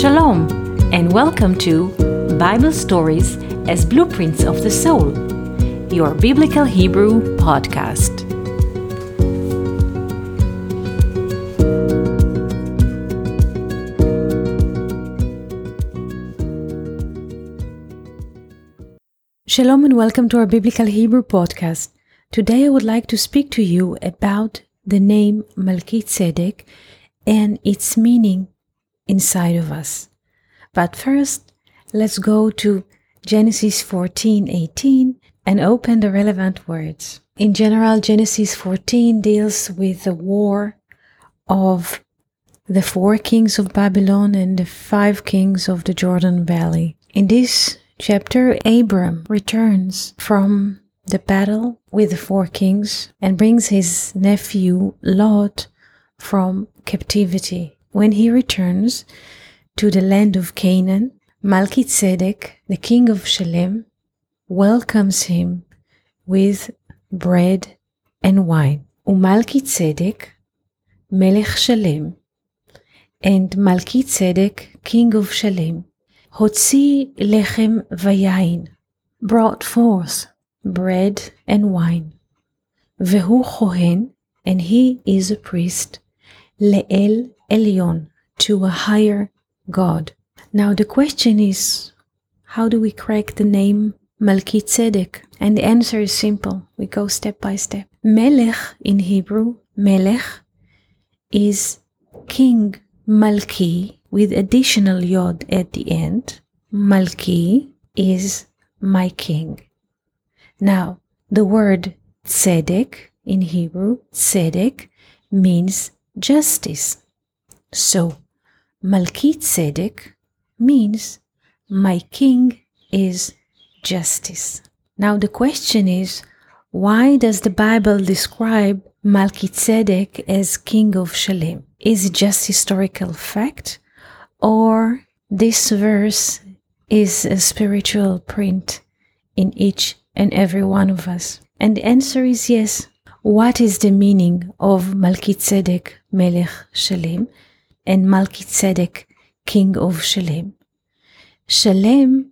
Shalom, and welcome to Bible Stories as Blueprints of the Soul, your Biblical Hebrew podcast. Shalom, and welcome to our Biblical Hebrew podcast. Today I would like to speak to you about the name Melchizedek and its meaning inside of us. But first, let's go to Genesis 14:18 and open the relevant words. In general, Genesis 14 deals with the war of the four kings of Babylon and the five kings of the Jordan Valley. In this chapter, Abram returns from the battle with the four kings and brings his nephew Lot from captivity. When he returns to the land of Canaan, Melchizedek, the king of Shalem, welcomes him with bread and wine. Umalchizedek, Melech Shalem, and Melchizedek, king of Shalem, Hotzi lechem vayain, brought forth bread and wine. Vehu chohen, and he is a priest. Le'el Elyon, to a higher God. Now the question is, how do we crack the name Melchizedek? And the answer is simple. We go step by step. Melech in Hebrew, Melech, is king Malki with additional yod at the end. Malki is my king. Now, the word tzedek in Hebrew, tzedek, means justice. So, Melchizedek means my king is justice. Now, the question is why does the Bible describe Melchizedek as king of Shalem? Is it just historical fact or this verse is a spiritual print in each and every one of us? And the answer is yes. What is the meaning of Melchizedek Melech Shalem and Melchizedek King of Shalem? Shalem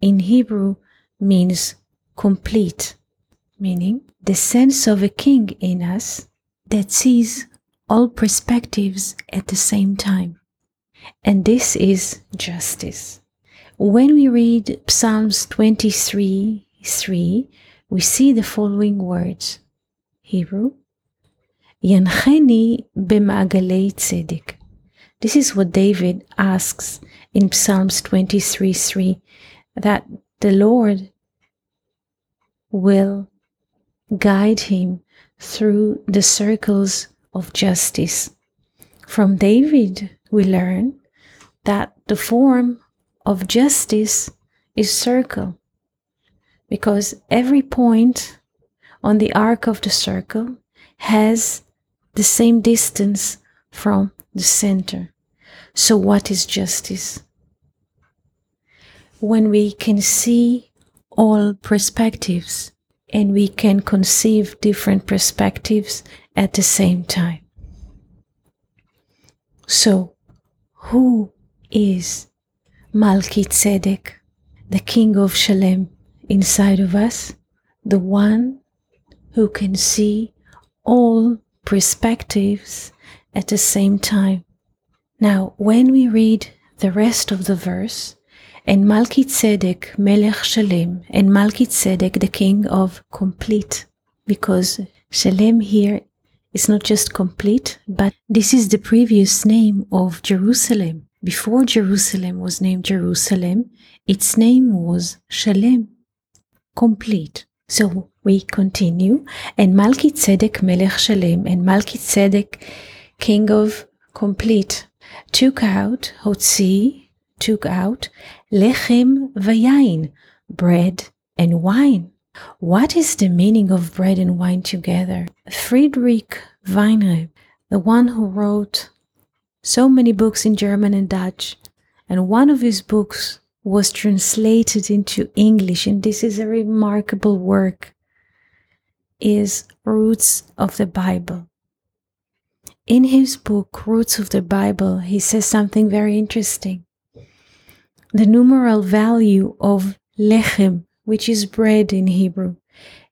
in Hebrew means complete, meaning the sense of a king in us that sees all perspectives at the same time. And this is justice. When we read Psalms 23 3, we see the following words Hebrew, Yancheni b'ma'agalei tzedek. This is what David asks in Psalms 23 3 that the Lord will guide him through the circles of justice. From David, we learn that the form of justice is circle because every point on the arc of the circle has the same distance from the center. So, what is justice? When we can see all perspectives and we can conceive different perspectives at the same time. So, who is Melchizedek, the king of Shalem, inside of us? The one who can see all perspectives at the same time. Now, when we read the rest of the verse, and Melchizedek Melech Shalem, and Melchizedek the king of complete, because Shalem here is not just complete, but this is the previous name of Jerusalem. Before Jerusalem was named Jerusalem, its name was Shalem, complete. So we continue. And Melchizedek Melech Shalem and Melchizedek, king of complete, took out, Hotzi, took out, Lechem Vayain, bread and wine. What is the meaning of bread and wine together? Friedrich Weinreb, the one who wrote so many books in German and Dutch, and one of his books was translated into English, and this is a remarkable work, is Roots of the Bible. In his book, Roots of the Bible, he says something very interesting. The numeral value of lechem, which is bread in Hebrew,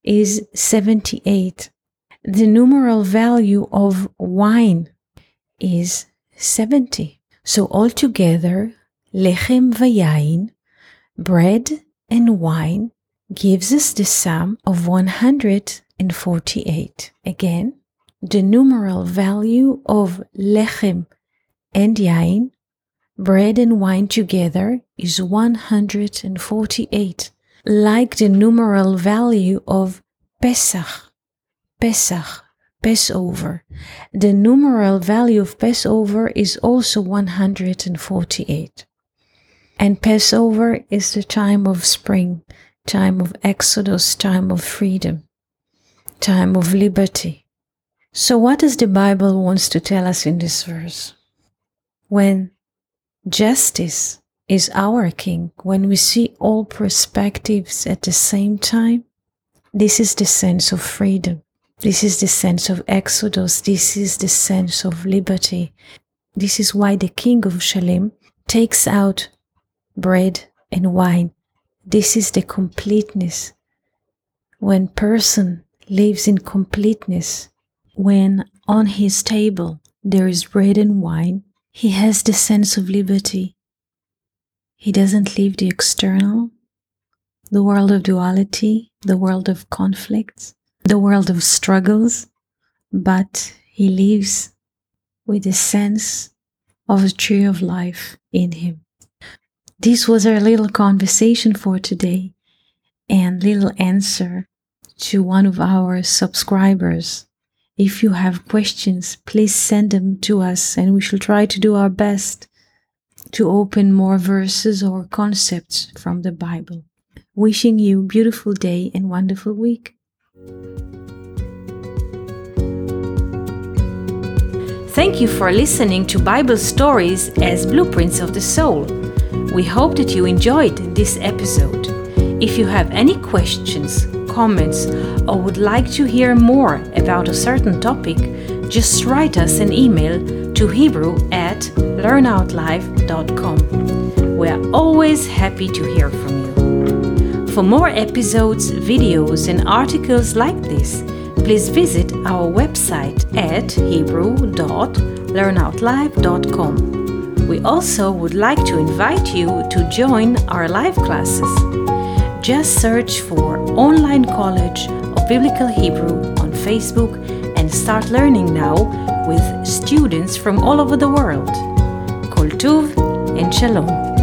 is 78. The numeral value of wine is 70. So altogether, lechem vayain, bread and wine, gives us the sum of 148. Again, the numeral value of lechem and yain, bread and wine together, is 148, like the numeral value of Pesach, Pesach, Passover. The numeral value of Passover is also 148. And Passover is the time of spring, time of exodus, time of freedom, time of liberty. So, what does the Bible wants to tell us in this verse? When justice is our king, when we see all perspectives at the same time, this is the sense of freedom. This is the sense of exodus. This is the sense of liberty. This is why the king of Shalem takes out bread and wine. This is the completeness. When person lives in completeness, when on his table there is bread and wine, he has the sense of liberty. He doesn't leave the external, the world of duality, the world of conflicts, the world of struggles, but he lives with a sense of a tree of life in him. This was our little conversation for today and little answer to one of our subscribers if you have questions, please send them to us and we shall try to do our best to open more verses or concepts from the Bible. Wishing you beautiful day and wonderful week. Thank you for listening to Bible stories as blueprints of the soul. We hope that you enjoyed this episode. If you have any questions, comments, or would like to hear more about a certain topic, just write us an email to hebrew at learnoutlive.com. We are always happy to hear from you. For more episodes, videos, and articles like this, please visit our website at hebrew.learnoutlive.com. We also would like to invite you to join our live classes. Just search for Online College Biblical Hebrew on Facebook and start learning now with students from all over the world. Kol Tuv and Shalom.